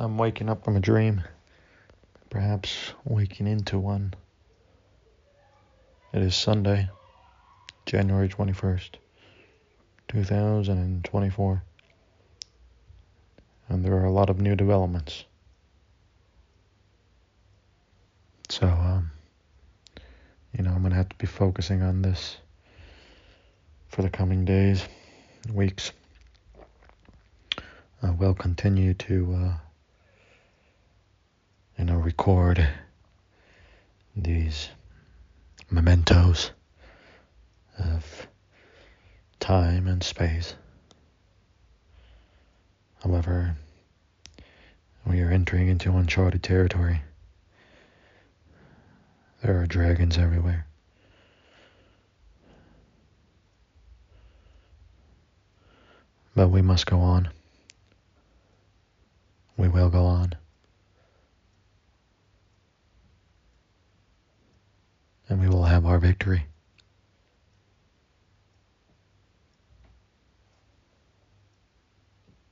I'm waking up from a dream, perhaps waking into one. It is Sunday, January 21st, 2024, and there are a lot of new developments. So, um, you know, I'm going to have to be focusing on this for the coming days, weeks. I will continue to. Uh, record these mementos of time and space. However, we are entering into uncharted territory. There are dragons everywhere. But we must go on. We will go on. Have our victory.